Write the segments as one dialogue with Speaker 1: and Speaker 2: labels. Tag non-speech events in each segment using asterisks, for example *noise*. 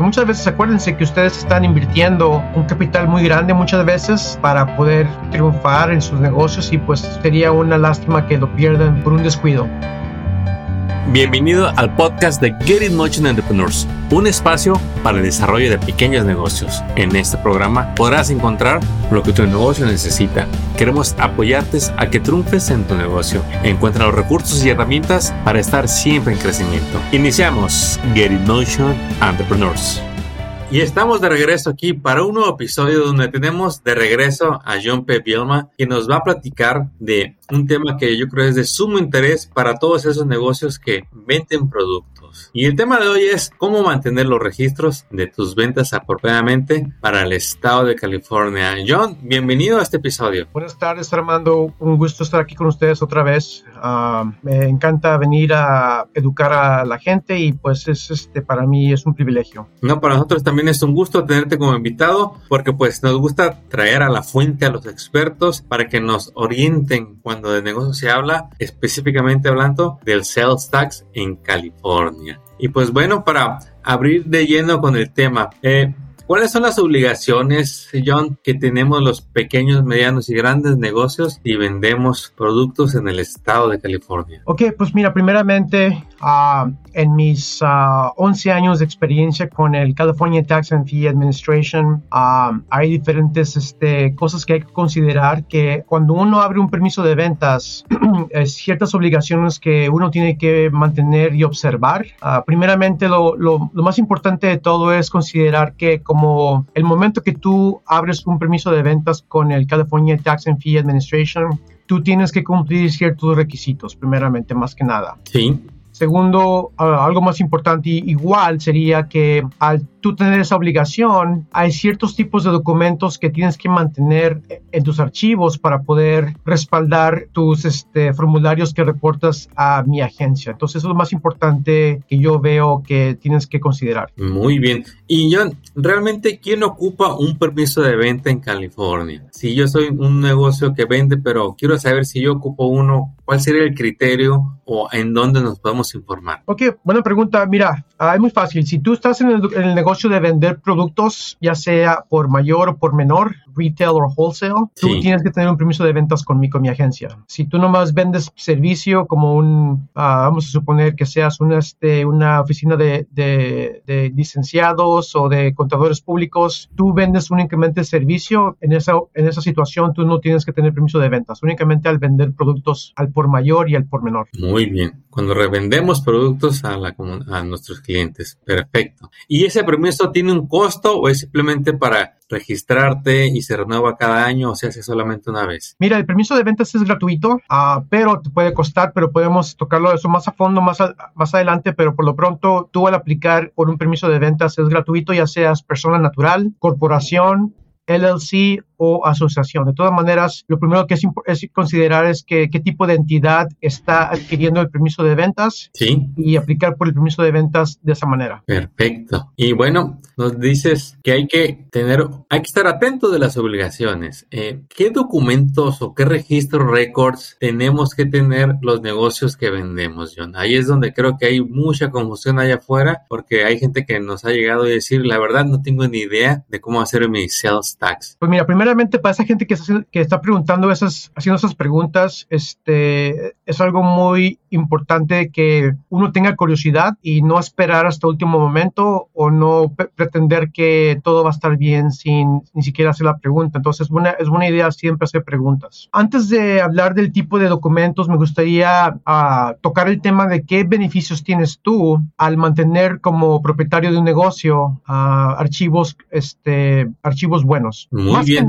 Speaker 1: muchas veces acuérdense que ustedes están invirtiendo un capital muy grande muchas veces para poder triunfar en sus negocios y pues sería una lástima que lo pierdan por un descuido.
Speaker 2: Bienvenido al podcast de Get It Motion Entrepreneurs, un espacio para el desarrollo de pequeños negocios. En este programa podrás encontrar lo que tu negocio necesita. Queremos apoyarte a que triunfes en tu negocio. Encuentra los recursos y herramientas para estar siempre en crecimiento. Iniciamos Get It Motion Entrepreneurs. Y estamos de regreso aquí para un nuevo episodio donde tenemos de regreso a John P. Bielma, que nos va a platicar de un tema que yo creo es de sumo interés para todos esos negocios que venden productos. Y el tema de hoy es cómo mantener los registros de tus ventas apropiadamente para el estado de California. John, bienvenido a este episodio.
Speaker 1: Buenas tardes, Armando. Un gusto estar aquí con ustedes otra vez. Ah, me encanta venir a educar a la gente y pues es este para mí es un privilegio.
Speaker 2: No, para nosotros también es un gusto tenerte como invitado porque pues nos gusta traer a la fuente a los expertos para que nos orienten cuando de negocio se habla, específicamente hablando del sales tax en California. Y pues bueno, para abrir de lleno con el tema, eh, ¿Cuáles son las obligaciones, John, que tenemos los pequeños, medianos y grandes negocios y vendemos productos en el estado de California?
Speaker 1: Ok, pues mira, primeramente, uh, en mis 11 ah, años de experiencia con el California Tax and Fee Administration, uh, hay diferentes este, cosas que hay que considerar que cuando uno abre un permiso de ventas, *clears throat* ciertas obligaciones que uno tiene que mantener y observar. primeramente, lo, lo, lo más importante de todo es considerar que como el momento que tú abres un permiso de ventas con el California Tax and Fee Administration, tú tienes que cumplir ciertos requisitos, primeramente, más que nada.
Speaker 2: Sí.
Speaker 1: Segundo, algo más importante igual sería que al tú tener esa obligación, hay ciertos tipos de documentos que tienes que mantener en tus archivos para poder respaldar tus este, formularios que reportas a mi agencia. Entonces, eso es lo más importante que yo veo que tienes que considerar.
Speaker 2: Muy bien. Y John, ¿realmente quién ocupa un permiso de venta en California? Si yo soy un negocio que vende, pero quiero saber si yo ocupo uno, ¿cuál sería el criterio o en dónde nos podemos informar?
Speaker 1: Ok, buena pregunta. Mira, ah, es muy fácil. Si tú estás en el, negocio de vender productos, ya sea por mayor o por menor, retail o wholesale, tú tienes que tener un permiso de ventas conmigo, con mi agencia. Si tú nomás vendes servicio como un, ah, vamos a suponer que seas una, este, una oficina de, de, licenciados o de contadores públicos, tú vendes únicamente servicio, en esa, en esa situación tú no tienes que tener permiso de ventas, únicamente al vender productos al por mayor y al por menor.
Speaker 2: Muy bien. Cuando revendemos productos a, la, a nuestros clientes. Perfecto. ¿Y ese permiso tiene un costo o es simplemente para registrarte y se renueva cada año o se hace solamente una vez?
Speaker 1: Mira, el permiso de ventas es gratuito, uh, pero te puede costar, pero podemos tocarlo eso más a fondo más, más adelante, pero por lo pronto tú al aplicar por un permiso de ventas es gratuito, ya seas persona natural, corporación, LLC o asociación. De todas maneras, lo primero que es, considerar es que, qué tipo de entidad está adquiriendo el permiso de ventas
Speaker 2: ¿Sí?
Speaker 1: y aplicar por el permiso de ventas de esa manera.
Speaker 2: Perfecto. Y bueno, nos dices que hay que tener, hay que estar atento de las obligaciones. Eh, ¿Qué documentos o qué registros, records tenemos que tener los negocios que vendemos, John? Ahí es donde creo que hay mucha confusión allá afuera porque hay gente que nos ha llegado a decir, la verdad no tengo ni idea de cómo hacer mi sales tax.
Speaker 1: Pues mira, primero para esa gente que está, que está preguntando esas, haciendo esas preguntas, este, es algo muy importante que uno tenga curiosidad y no esperar hasta último momento o no pretender que todo va a estar bien sin ni siquiera hacer la pregunta. Entonces, es buena, es buena idea siempre hacer preguntas. Antes de hablar del tipo de documentos, me gustaría ah, tocar el tema de qué beneficios tienes tú al mantener como propietario de un negocio ah, archivos, este, archivos buenos.
Speaker 2: Muy bien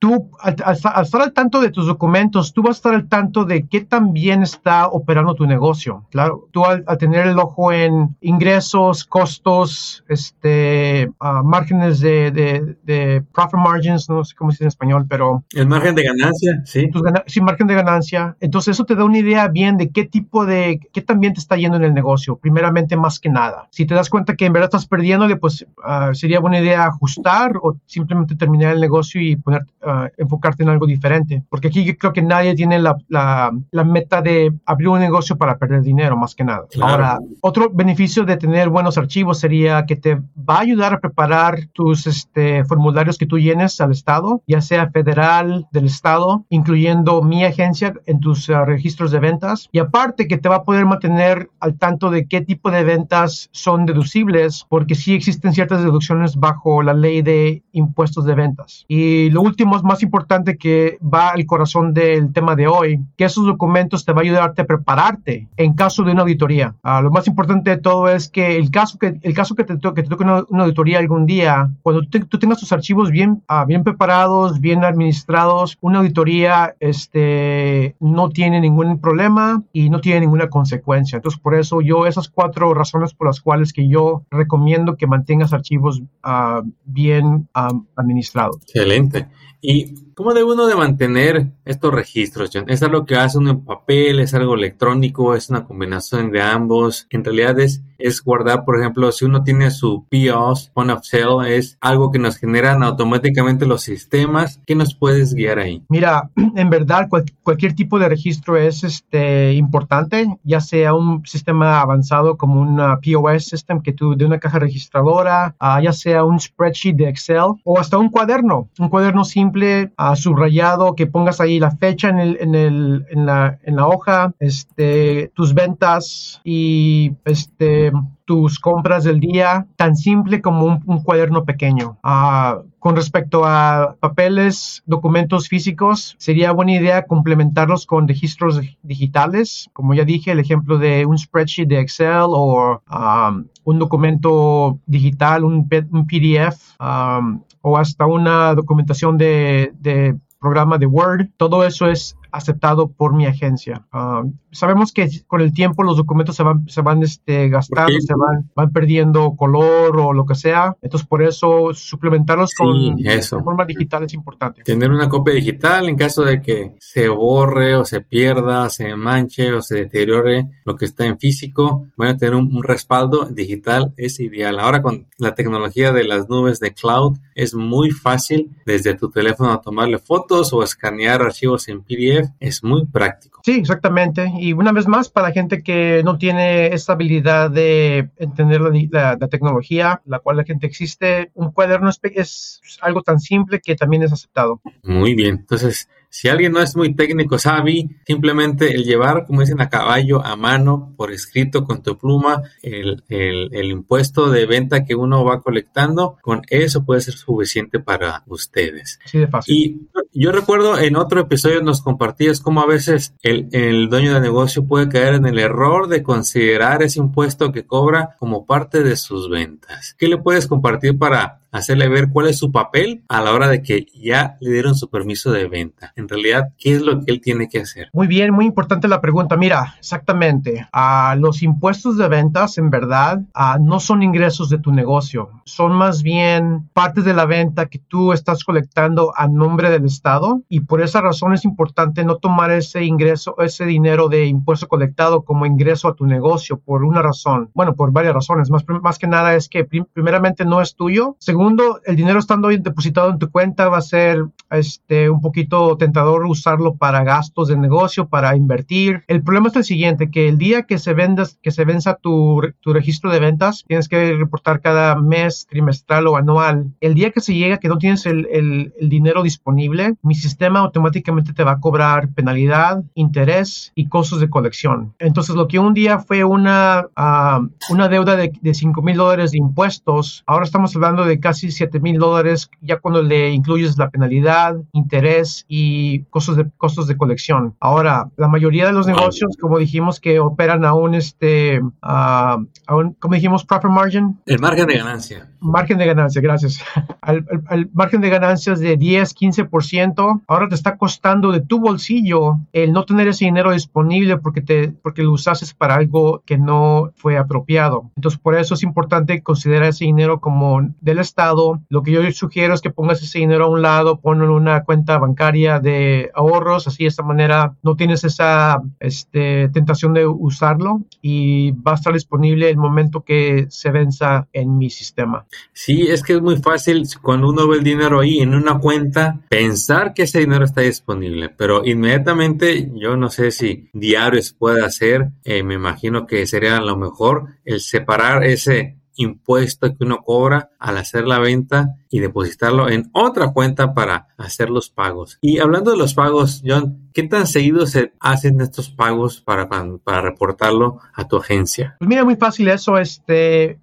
Speaker 1: tú al, estar al tanto de tus documentos, tú vas a estar al tanto de qué tan bien está operando tu negocio. Claro, tú al, tener el ojo en ingresos, costos, este, márgenes de, de, profit margins, no sé cómo decir en español, pero...
Speaker 2: El margen de ganancia, sí.
Speaker 1: sí, margen de ganancia. Entonces eso te da una idea bien de qué tipo de, qué tan bien te está yendo en el negocio, primeramente más que nada. Si te das cuenta que en verdad estás perdiéndole, pues ah, sería buena idea ajustar o simplemente terminar el negocio y poner, ah, enfocarte en algo diferente. Porque aquí creo que nadie tiene la, la, la, meta de abrir un negocio para perder dinero, más que nada. Ahora, otro beneficio de tener buenos archivos sería que te va a ayudar a preparar tus este, formularios que tú llenes al Estado, ya sea federal, del Estado, incluyendo mi agencia en tus ah, registros de ventas. Y aparte que te va a poder mantener al tanto de qué tipo de ventas son deducibles, porque sí existen ciertas deducciones bajo la ley de impuestos de ventas. Y lo último es más importante que va al corazón del tema de hoy, que esos documentos te va a ayudarte a prepararte en caso de una auditoría. Ah, lo más importante de todo es que el caso que, el caso que te, que te toque una, auditoría algún día, cuando tú tengas tus archivos bien, ah, bien preparados, bien administrados, una auditoría este, no tiene ningún problema y no tiene ninguna consecuencia. Entonces, por eso yo, esas cuatro razones por las cuales que yo recomiendo que mantengas archivos uh, bien administrados.
Speaker 2: Excelente. ¿Y cómo debe uno de mantener estos registros, John? ¿Es algo que hace uno en papel? ¿Es algo electrónico? ¿Es una combinación de ambos? En realidad es, es guardar, por ejemplo, si uno tiene su POS, Point of Sale, es algo que nos generan automáticamente los sistemas. ¿Qué nos puedes guiar ahí?
Speaker 1: Mira, *clears throat* en verdad cualquier tipo de registro es este, importante, ya sea un sistema avanzado como un POS system que tú de una caja registradora, uh, ya sea un spreadsheet de Excel o hasta un cuaderno, un cuaderno simple subrayado, que pongas ahí la fecha en, el, en, el, en, la, en la hoja, este, tus ventas y este, tus compras del día, tan simple como un, cuaderno pequeño. Uh, con respecto a papeles, documentos físicos, sería buena idea complementarlos con registros digitales, como ya dije, el ejemplo de un spreadsheet de Excel o um, un documento digital, un, un PDF um, o hasta una documentación de, de programa de Word. Todo eso es aceptado por mi agencia. Ah, sabemos que con el tiempo los documentos se van, se van este, gastando, se van, van perdiendo color o lo que sea. Entonces, por eso suplementarlos con eso. forma digital es importante.
Speaker 2: Tener una copia digital en caso de que se borre o se pierda, se manche o se deteriore lo que está en físico. Van a tener un, respaldo digital, es ideal. Ahora con la tecnología de las nubes de cloud, es muy fácil desde tu teléfono tomarle fotos o escanear archivos en PDF es muy práctico.
Speaker 1: Sí, exactamente. Y una vez más, para gente que no tiene esta habilidad de entender la, tecnología, la cual la gente existe, un cuaderno es algo tan simple que también es aceptado.
Speaker 2: Muy bien. Entonces, si alguien no es muy técnico, sabe, simplemente el llevar, como dicen a caballo, a mano, por escrito, con tu pluma, el, el, impuesto de venta que uno va colectando, con eso puede ser suficiente para ustedes.
Speaker 1: Sí, de fácil.
Speaker 2: Y yo recuerdo en otro episodio nos compartías cómo a veces el, el dueño de negocio puede caer en el error de considerar ese impuesto que cobra como parte de sus ventas. ¿Qué le puedes compartir para hacerle ver cuál es su papel a la hora de que ya le dieron su permiso de venta. En realidad, ¿qué es lo que él tiene que hacer?
Speaker 1: Muy bien, muy importante la pregunta. Mira, exactamente. a los impuestos de ventas, en verdad, no son ingresos de tu negocio. Son más bien parte de la venta que tú estás colectando a nombre del Estado y por esa razón es importante no tomar ese ingreso, ese dinero de impuesto colectado como ingreso a tu negocio por una razón. Bueno, por varias razones. Más, más que nada es que primeramente no es tuyo. Segundo, Segundo, el dinero estando depositado en tu cuenta va a ser este, un poquito tentador usarlo para gastos de negocio, para invertir. El problema es el siguiente, que el día que se vendas, que se venza tu, tu registro de ventas, tienes que reportar cada mes, trimestral o anual. El día que se llega que no tienes el, el, el dinero disponible, mi sistema automáticamente te va a cobrar penalidad, interés y costos de colección. Entonces, lo que un día fue una, uh, una deuda de, de 5 mil dólares de impuestos, ahora estamos hablando de casi casi 7 mil dólares ya cuando le incluyes la penalidad, interés y costos de, costos de colección. Ahora, la mayoría de los negocios, como dijimos, que operan a un, este, a un, como dijimos, proper margin.
Speaker 2: El margen de ganancia.
Speaker 1: Margen de ganancia, gracias. *laughs* al, margen de ganancias de 10, 15%, ahora te está costando de tu bolsillo el no tener ese dinero disponible porque, te, porque lo usaste para algo que no fue apropiado. Entonces, por eso es importante considerar ese dinero como del Estado Lo que yo sugiero es que pongas ese dinero a un lado, ponlo en una cuenta bancaria de ahorros, así de esta manera no tienes esa este, tentación de usarlo y va a estar disponible el momento que se venza en mi sistema.
Speaker 2: Sí, es que es muy fácil cuando uno ve el dinero ahí en una cuenta, pensar que ese dinero está disponible, pero inmediatamente yo no sé si diarios puede hacer, eh, me imagino que sería lo mejor el separar ese impuesto que uno cobra al hacer la venta y depositarlo en otra cuenta para hacer los pagos. Y hablando de los pagos, John, ¿qué tan seguido se hacen estos pagos para, para reportarlo a tu agencia?
Speaker 1: Pues mira, muy fácil eso. Este,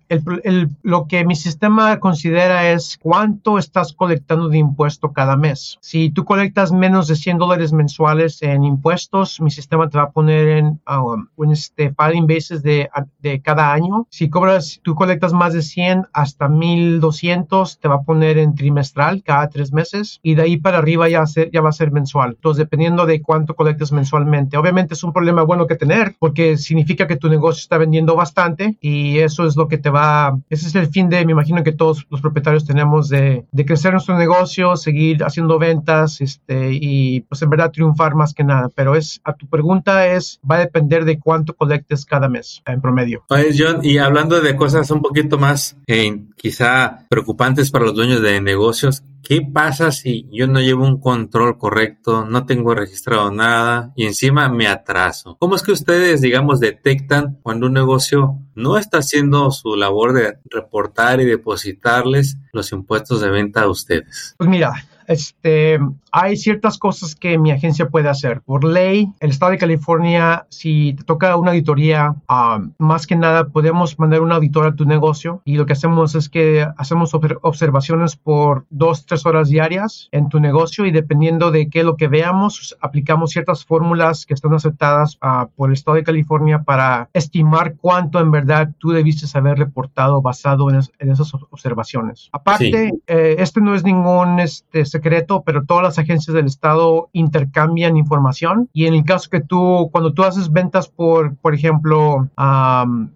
Speaker 1: lo que mi sistema considera es cuánto estás colectando de impuesto cada mes. Si tú colectas menos de 100 dólares mensuales en impuestos, mi sistema te va a poner en um, un este, filing basis de, de cada año. Si cobras, tú colectas más de 100 hasta 1200, te va a poner en trimestral cada tres meses y de ahí para arriba ya, ya va a ser mensual. Entonces, dependiendo de cuánto colectes mensualmente. Obviamente es un problema bueno que tener porque significa que tu negocio está vendiendo bastante y eso es lo que te va, ese es el fin de, me imagino que todos los propietarios tenemos de, de crecer nuestro negocio, seguir haciendo ventas este, y pues en verdad triunfar más que nada. Pero es, a tu pregunta es, va a depender de cuánto colectes cada mes en promedio.
Speaker 2: Pues John, y hablando de cosas un poquito más eh, quizá preocupantes para los dueños de negocios, ¿qué pasa si yo no llevo un control correcto, no tengo registrado nada y encima me atraso? ¿Cómo es que ustedes, digamos, detectan cuando un negocio no está haciendo su labor de reportar y depositarles los impuestos de venta a ustedes?
Speaker 1: Pues mira, este, hay ciertas cosas que mi agencia puede hacer. Por ley, el estado de California, si te toca una auditoría, um, más que nada podemos mandar un auditor a tu negocio y lo que hacemos es que hacemos observaciones por dos, tres horas diarias en tu negocio y dependiendo de qué es lo que veamos, aplicamos ciertas fórmulas que están aceptadas uh, por el estado de California para estimar cuánto en verdad tú debiste haber reportado basado en, esas observaciones. Aparte, eh, este no es ningún este, secreto, pero todas las agencias del Estado intercambian información. Y en el caso que tú, cuando tú haces ventas por, por ejemplo,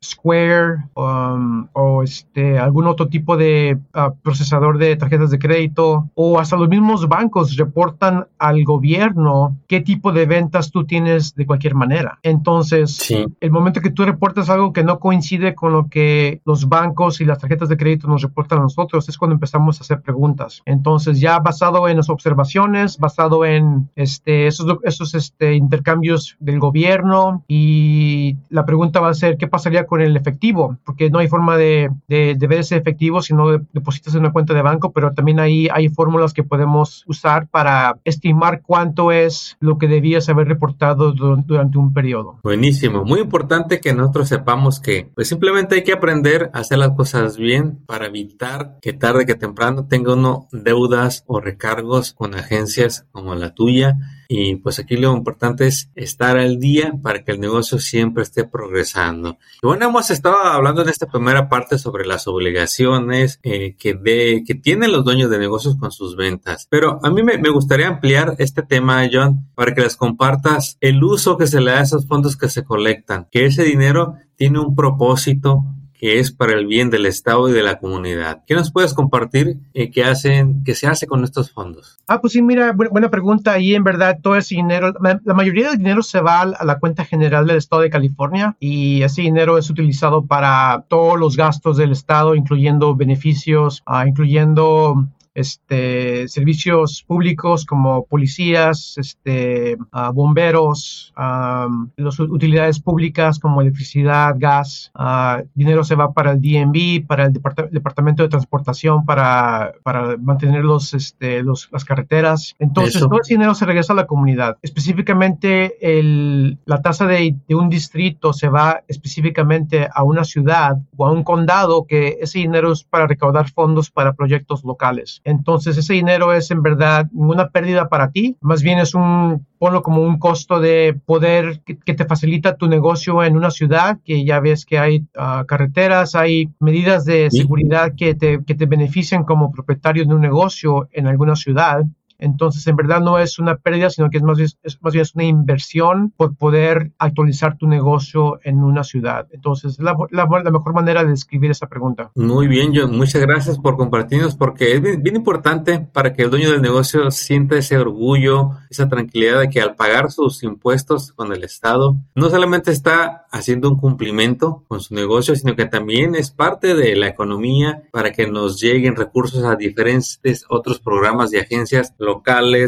Speaker 1: Square o este, algún otro tipo de ah, procesador de tarjetas de crédito o hasta los mismos bancos reportan al gobierno qué tipo de ventas tú tienes de cualquier manera. Entonces, el momento que tú reportas algo que no coincide con lo que los bancos y las tarjetas de crédito nos reportan a nosotros, es cuando empezamos a hacer preguntas. Entonces, ya basado en las observaciones, basado en este, esos, esos este, intercambios del gobierno. Y la pregunta va a ser qué pasaría con el efectivo, porque no hay forma de, de, ver ese efectivo si no depositas en una cuenta de banco, pero también ahí hay fórmulas que podemos usar para estimar cuánto es lo que debías haber reportado durante un periodo.
Speaker 2: Buenísimo, muy importante que nosotros sepamos que pues simplemente hay que aprender a hacer las cosas bien para evitar que tarde que temprano tenga uno deudas o recargos cargos con agencias como la tuya y pues aquí lo importante es estar al día para que el negocio siempre esté progresando. Y bueno, hemos estado hablando en esta primera parte sobre las obligaciones eh, que, de, que tienen los dueños de negocios con sus ventas. Pero a mí me, me gustaría ampliar este tema, John, para que les compartas el uso que se le da a esos fondos que se colectan, que ese dinero tiene un propósito que es para el bien del Estado y de la comunidad. ¿Qué nos puedes compartir eh, que hacen, que se hace con estos fondos?
Speaker 1: Ah, pues sí, mira, buena pregunta. Y en verdad todo ese dinero, la mayoría del dinero se va a la cuenta general del Estado de California y ese dinero es utilizado para todos los gastos del Estado, incluyendo beneficios, ah, incluyendo este, servicios públicos como policías, este, uh, bomberos, um, las utilidades públicas como electricidad, gas, uh, dinero se va para el DMV, para el Departamento de Transportación, para, para mantener los, este, los, las carreteras. Entonces, todo ese dinero se regresa a la comunidad. Específicamente, el, la tasa de, de un distrito se va específicamente a una ciudad o a un condado que ese dinero es para recaudar fondos para proyectos locales. Entonces ese dinero es en verdad ninguna pérdida para ti, más bien es un, ponlo como un costo de poder que, te facilita tu negocio en una ciudad, que ya ves que hay ah, carreteras, hay medidas de seguridad que te, que te benefician como propietario de un negocio en alguna ciudad. Entonces, en verdad no es una pérdida, sino que es más bien, es bien una inversión por poder actualizar tu negocio en una ciudad. Entonces, es la, la, mejor manera de describir esa pregunta.
Speaker 2: Muy bien, John. Muchas gracias por compartirnos porque es bien, importante para que el dueño del negocio sienta ese orgullo, esa tranquilidad de que al pagar sus impuestos con el Estado, no solamente está haciendo un cumplimiento con su negocio, sino que también es parte de la economía para que nos lleguen recursos a diferentes otros programas y agencias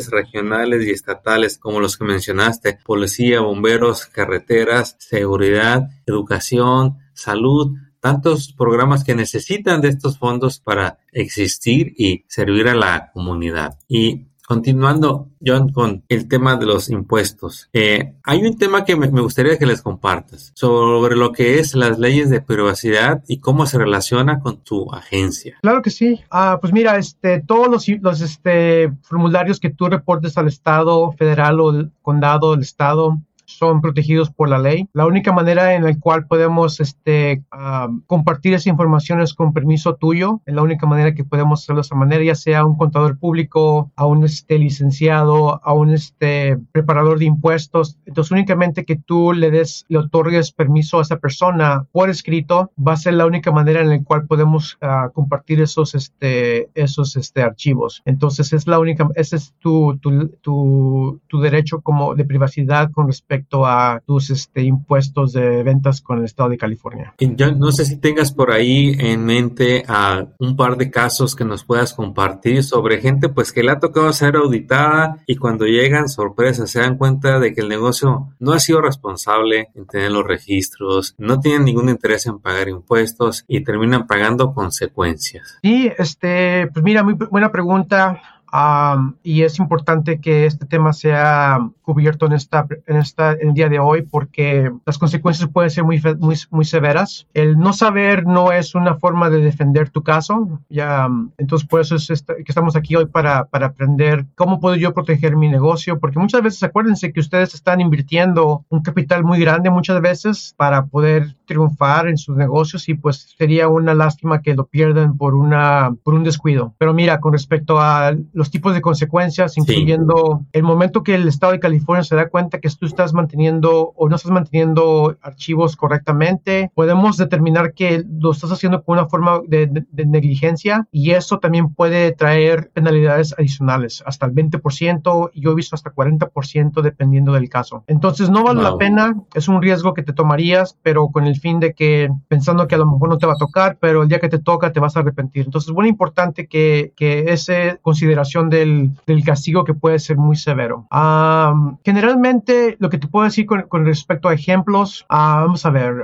Speaker 2: regionales y estatales, como los que mencionaste, policía, bomberos, carreteras, seguridad, educación, salud, tantos programas que necesitan de estos fondos para existir y servir a la comunidad. Y Continuando, John, con el tema de los impuestos. Eh, hay un tema que me, gustaría que les compartas sobre lo que es las leyes de privacidad y cómo se relaciona con tu agencia.
Speaker 1: Claro que sí. Ah, pues mira, este, todos los, los este, formularios que tú reportes al Estado federal o el condado del Estado son protegidos por la ley. La única manera en la cual podemos este, compartir esa información es con permiso tuyo. Es la única manera que podemos hacerlo de esa manera, ya sea un contador público, a un este, licenciado, a un este, preparador de impuestos. Entonces, únicamente que tú le des, le otorgues permiso a esa persona por escrito, va a ser la única manera en la cual podemos uh, compartir esos, este, esos este, archivos. Entonces, es la única, ese es tu, tu, tu, tu derecho como de privacidad con respecto a tus este, impuestos de ventas con el estado de California.
Speaker 2: Yo no sé si tengas por ahí en mente a un par de casos que nos puedas compartir sobre gente pues que le ha tocado ser auditada y cuando llegan sorpresas se dan cuenta de que el negocio no ha sido responsable en tener los registros, no tienen ningún interés en pagar impuestos y terminan pagando consecuencias.
Speaker 1: Sí, este, pues mira, muy buena pregunta y es importante que este tema sea cubierto en esta, en esta, en el día de hoy porque las consecuencias pueden ser muy, muy, muy severas. El no saber no es una forma de defender tu caso. Ya, entonces, por eso es que estamos aquí hoy para, para aprender cómo puedo yo proteger mi negocio, porque muchas veces acuérdense que ustedes están invirtiendo un capital muy grande muchas veces para poder triunfar en sus negocios y pues sería una lástima que lo pierdan por una por un descuido. Pero mira, con respecto a los tipos de consecuencias, incluyendo el momento que el Estado de California se da cuenta que tú estás manteniendo o no estás manteniendo archivos correctamente, podemos determinar que lo estás haciendo con una forma de, negligencia y eso también puede traer penalidades adicionales, hasta el 20% y yo he visto hasta 40% dependiendo del caso. Entonces no vale la pena, es un riesgo que te tomarías, pero con el fin de que pensando que a lo mejor no te va a tocar, pero el día que te toca te vas a arrepentir. Entonces es muy importante que, que esa consideración del, del, castigo que puede ser muy severo. generalmente, lo que te puedo decir con, con respecto a ejemplos, ah, vamos a ver,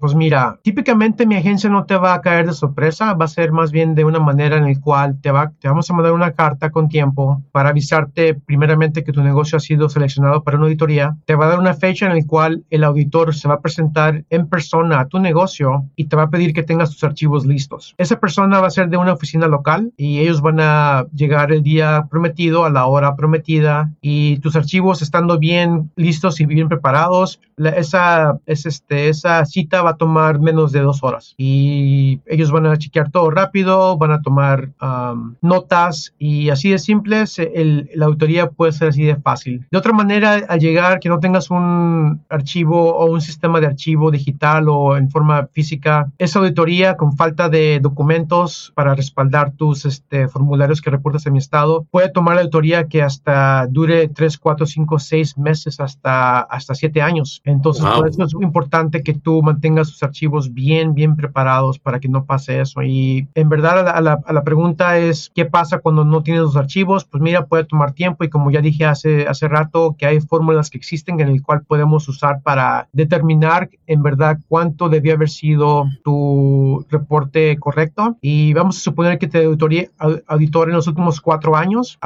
Speaker 1: pues mira, típicamente mi agencia no te va a caer de sorpresa, va a ser más bien de una manera en la cual te, va, te vamos a mandar una carta con tiempo para avisarte primeramente que tu negocio ha sido seleccionado para una auditoría, te va a dar una fecha en la cual el auditor se va a presentar en persona a tu negocio y te va a pedir que tengas tus archivos listos. Esa persona va a ser de una oficina local y ellos van a llegar el día prometido a la hora prometida y tus archivos estando bien listos y bien preparados, esa, es este, esa cita va a tomar menos de dos horas y ellos van a chequear todo rápido, van a tomar notas y así de simple, el, la auditoría puede ser así de fácil. De otra manera, al llegar que no tengas un archivo o un sistema de archivo digital o en forma física, esa auditoría con falta de documentos para respaldar tus este, formularios que reportas en mi estado, puede tomar la autoría que hasta dure 3, 4, 5, 6 meses hasta, hasta 7 años. Entonces, por eso es muy importante que tú mantengas tus archivos bien, bien preparados para que no pase eso. Y en verdad, a la, a la, pregunta es, ¿qué pasa cuando no tienes los archivos? Pues mira, puede tomar tiempo y como ya dije hace, hace rato, que hay fórmulas que existen en el cual podemos usar para determinar en verdad cuánto debía haber sido tu reporte correcto. Y vamos a suponer que te auditoría, auditor en los últimos cuatro años.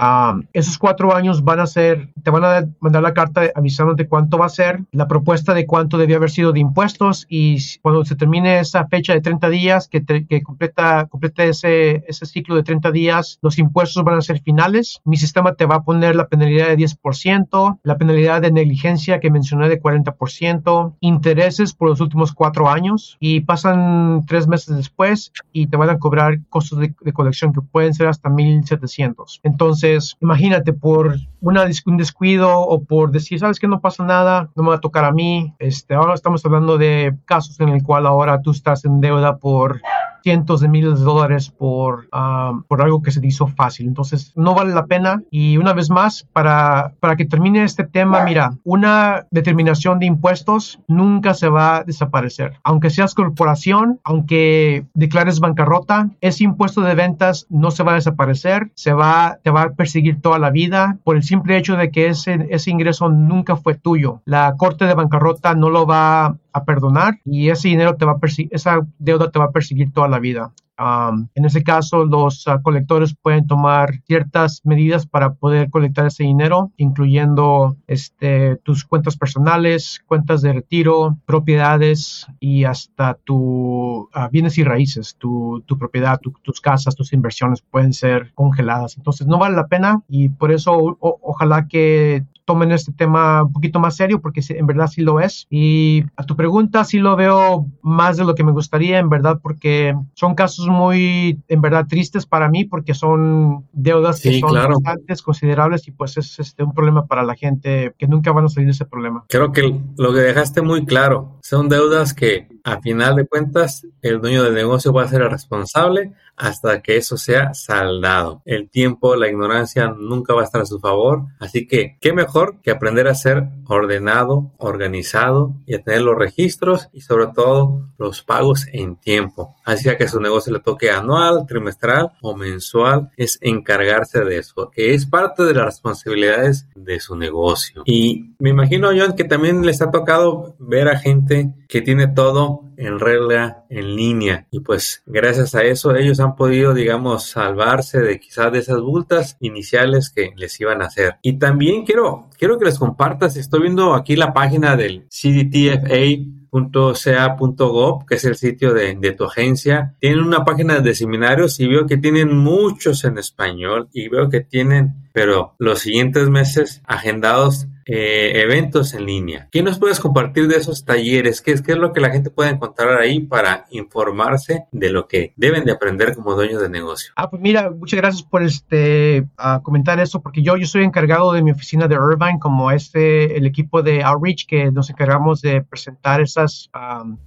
Speaker 1: esos cuatro años van a ser, te van a mandar la carta avisándote cuánto va a ser, la propuesta de cuánto debía haber sido de impuestos y cuando se termine esa fecha de 30 días, que, que completa, completa ese, ese ciclo de 30 días, los impuestos van a ser finales. Mi sistema te va a poner la penalidad de 10%, la penalidad de negligencia que mencioné de 40%, intereses por los últimos cuatro años y pasan tres meses después y te van a cobrar costos de, de colección que pueden ser hasta 1.700 200. Entonces, imagínate por una, un descuido o por decir, sabes que no pasa nada, no me va a tocar a mí. Este, ahora estamos hablando de casos en el cual ahora tú estás en deuda por cientos de miles de dólares por, ah, por algo que se hizo fácil. Entonces, no vale la pena. Y una vez más, para, para que termine este tema, mira, una determinación de impuestos nunca se va a desaparecer. Aunque seas corporación, aunque declares bancarrota, ese impuesto de ventas no se va a desaparecer, se va, te va a perseguir toda la vida por el simple hecho de que ese, ese ingreso nunca fue tuyo. La corte de bancarrota no lo va a perdonar y ese dinero te va a esa deuda te va a perseguir toda la vida en ese caso, los ah, colectores pueden tomar ciertas medidas para poder colectar ese dinero, incluyendo este, tus cuentas personales, cuentas de retiro, propiedades y hasta tus ah, bienes y raíces, tu, tu propiedad, tus casas, tus inversiones pueden ser congeladas. Entonces, no vale la pena y por eso ojalá que tomen este tema un poquito más serio porque en verdad sí lo es. Y a tu pregunta sí lo veo más de lo que me gustaría, en verdad, porque son casos muy, en verdad, tristes para mí porque son deudas que son bastante considerables y pues es este, un problema para la gente que nunca van a salir de ese problema.
Speaker 2: Creo que lo que dejaste muy claro, son deudas que a final de cuentas el dueño del negocio va a ser el responsable hasta que eso sea saldado. El tiempo, la ignorancia nunca va a estar a su favor, así que qué mejor que aprender a ser ordenado, organizado y a tener los registros y sobre todo los pagos en tiempo. Así que su negocio le toque anual, trimestral o mensual, es encargarse de eso, que es parte de las responsabilidades de su negocio. Y me imagino, John, que también les ha tocado ver a gente que tiene todo en regla en línea y pues gracias a eso ellos han podido digamos salvarse de quizás de esas multas iniciales que les iban a hacer y también quiero quiero que les compartas estoy viendo aquí la página del CDTFA .ca.gov, que es el sitio de, de, tu agencia. Tienen una página de seminarios y veo que tienen muchos en español y veo que tienen, pero los siguientes meses agendados eh, eventos en línea. ¿Qué nos puedes compartir de esos talleres? ¿Qué es, ¿Qué es lo que la gente puede encontrar ahí para informarse de lo que deben de aprender como dueños de negocio?
Speaker 1: Ah, pues mira, muchas gracias por este comentar eso, porque yo, yo soy encargado de mi oficina de Irvine, como este, el equipo de Outreach, que nos encargamos de presentar esas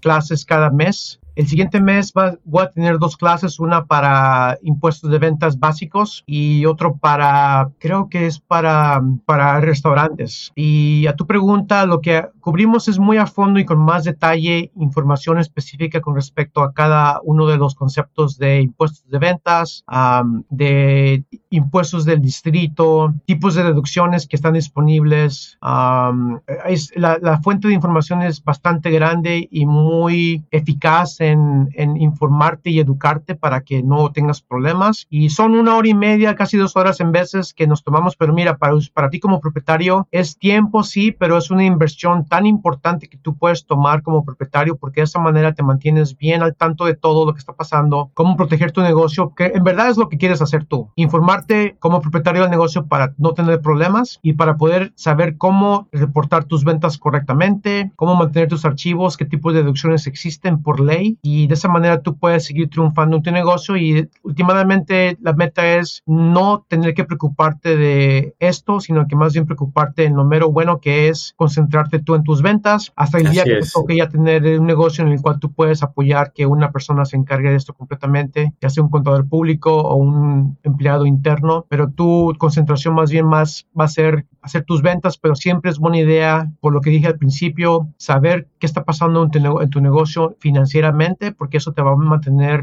Speaker 1: clases cada mes. El siguiente mes voy a tener dos clases, una para impuestos de ventas básicos y otro para, creo que es para, para restaurantes. Y a tu pregunta, lo que cubrimos es muy a fondo y con más detalle información específica con respecto a cada uno de los conceptos de impuestos de ventas, de impuestos del distrito, tipos de deducciones que están disponibles. es, la, la fuente de información es bastante grande y muy eficaz en, informarte y educarte para que no tengas problemas. Y son una hora y media, casi dos horas en veces que nos tomamos, pero mira, para, para ti como propietario es tiempo, sí, pero es una inversión tan importante que tú puedes tomar como propietario porque de esa manera te mantienes bien al tanto de todo lo que está pasando, cómo proteger tu negocio, que en verdad es lo que quieres hacer tú. Informarte como propietario del negocio para no tener problemas y para poder saber cómo reportar tus ventas correctamente, cómo mantener tus archivos, qué tipo de deducciones existen por ley y de esa manera tú puedes seguir triunfando en tu negocio y últimamente la meta es no tener que preocuparte de esto, sino que más bien preocuparte en lo mero bueno que es concentrarte tú en tus ventas hasta el día que te toque ya tener un negocio en el cual tú puedes apoyar que una persona se encargue de esto completamente, ya sea un contador público o un empleado interno, pero tu concentración más bien más va a ser hacer tus ventas, pero siempre es buena idea, por lo que dije al principio, saber qué está pasando en tu, en tu negocio financieramente, porque eso te va a mantener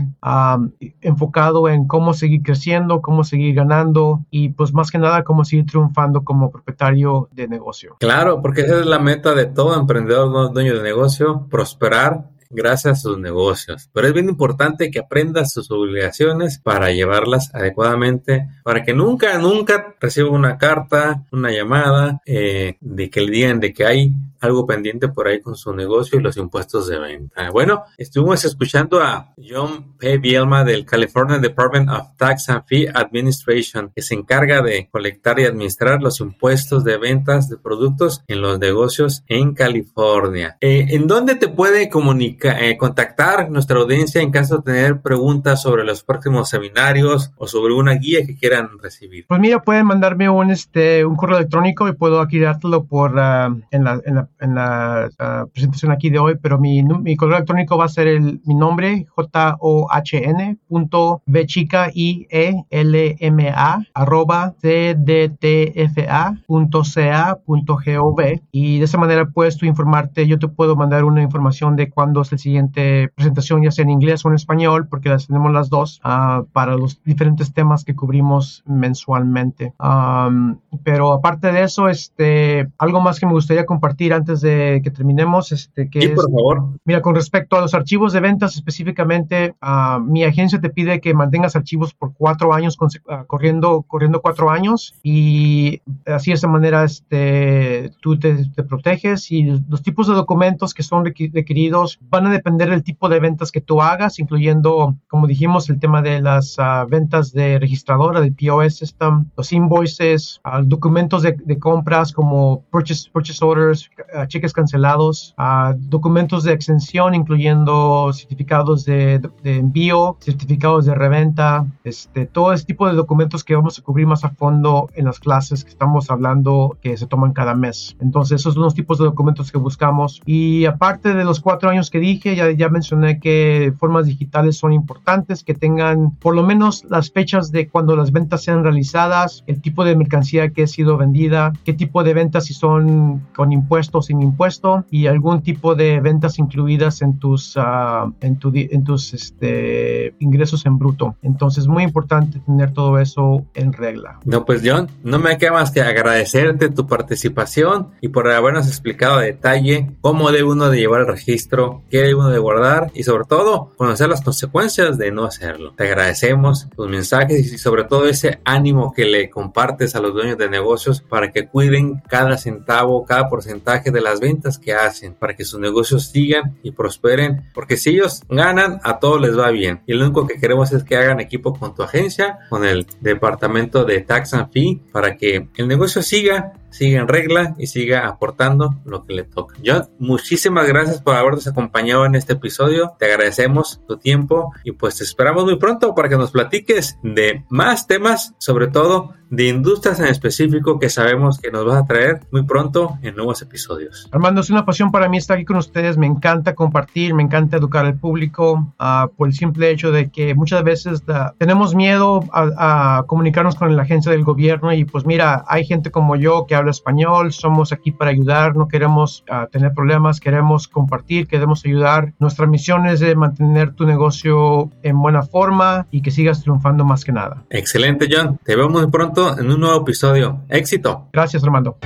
Speaker 1: enfocado en cómo seguir creciendo, cómo seguir ganando y pues más que nada cómo seguir triunfando como propietario de negocio.
Speaker 2: Claro, porque esa es la meta de todo emprendedor, dueño de negocio, prosperar gracias a sus negocios. Pero es bien importante que aprendas sus obligaciones para llevarlas adecuadamente, para que nunca, nunca reciba una carta, una llamada eh, de que le digan de que hay algo pendiente por ahí con su negocio y los impuestos de venta. Bueno, estuvimos escuchando a John P. Bielma del California Department of Tax and Fee Administration, que se encarga de colectar y administrar los impuestos de ventas de productos en los negocios en California. Eh, ¿En dónde te puede comunicar? Eh, contactar nuestra audiencia en caso de tener preguntas sobre los próximos seminarios o sobre una guía que quieran recibir?
Speaker 1: Pues mira, pueden mandarme un, este, un correo electrónico y puedo aquí dártelo por, ah, en la, en la, ah, presentación aquí de hoy, pero mi, mi correo electrónico va a ser el, mi nombre, J-O-H-N, punto B chica I E L M A, arroba C D T F A, punto C A, punto G O V, y de esa manera puedes tú informarte, yo te puedo mandar una información de cuándo es la siguiente presentación, ya sea en inglés o en español, porque las tenemos las dos, uh, para los diferentes temas que cubrimos mensualmente. Um, pero aparte de eso, este, algo más que me gustaría compartir antes de que terminemos, este, que
Speaker 2: sí, por favor.
Speaker 1: Mira, con respecto a los archivos de ventas específicamente, uh, mi agencia te pide que mantengas archivos por cuatro años, uh, corriendo, corriendo cuatro años, y así de esa manera, este, tú te, te proteges y los tipos de documentos que son requeridos van a depender del tipo de ventas que tú hagas, incluyendo, como dijimos, el tema de las uh, ventas de registradora, del POS system, los invoices, uh, documentos de, de, compras como purchase, purchase orders, uh, cheques cancelados, documentos de extensión, incluyendo certificados de, de, envío, certificados de reventa, este, todo ese tipo de documentos que vamos a cubrir más a fondo en las clases que estamos hablando que se toman cada mes. Entonces, esos son los tipos de documentos que buscamos. Y aparte de los cuatro años que dije, ya, ya mencioné que formas digitales son importantes, que tengan por lo menos las fechas de cuando las ventas sean realizadas, el tipo de mercancía que ha sido vendida, qué tipo de ventas si son con impuesto o sin impuesto y algún tipo de ventas incluidas en tus, uh, en, tu, en tus este, ingresos en bruto. Entonces, muy importante tener todo eso en regla.
Speaker 2: No, pues John, no me queda más que agradecerte tu participación y por habernos explicado a detalle cómo debe uno de llevar el registro, debe uno de guardar y sobre todo conocer las consecuencias de no hacerlo. Te agradecemos tus mensajes y sobre todo ese ánimo que le compartes a los dueños de negocios para que cuiden cada centavo, cada porcentaje de las ventas que hacen, para que sus negocios sigan y prosperen, porque si ellos ganan, a todos les va bien. Y lo único que queremos es que hagan equipo con tu agencia, con el departamento de Tax and Fee, para que el negocio siga siga en regla y siga aportando lo que le toca. John, muchísimas gracias por habernos acompañado en este episodio. Te agradecemos tu tiempo y pues te esperamos muy pronto para que nos platiques de más temas, sobre todo de industrias en específico que sabemos que nos vas a traer muy pronto en nuevos episodios.
Speaker 1: Armando, es una pasión para mí estar aquí con ustedes. Me encanta compartir, me encanta educar al público uh, por el simple hecho de que muchas veces uh, tenemos miedo a, a, comunicarnos con la agencia del gobierno y pues mira, hay gente como yo que habla español, somos aquí para ayudar, no queremos uh, tener problemas, queremos compartir, queremos ayudar. Nuestra misión es de mantener tu negocio en buena forma y que sigas triunfando más que nada.
Speaker 2: Excelente, John. Te vemos pronto en un nuevo episodio. Éxito.
Speaker 1: Gracias, Armando.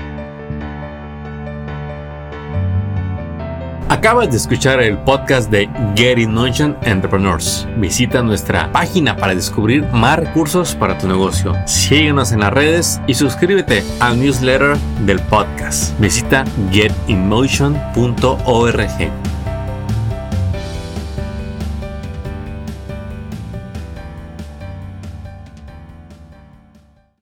Speaker 2: Acabas de escuchar el podcast de Get in Motion Entrepreneurs. Visita nuestra página para descubrir más recursos para tu negocio. Síguenos en las redes y suscríbete al newsletter del podcast. Visita getinmotion.org.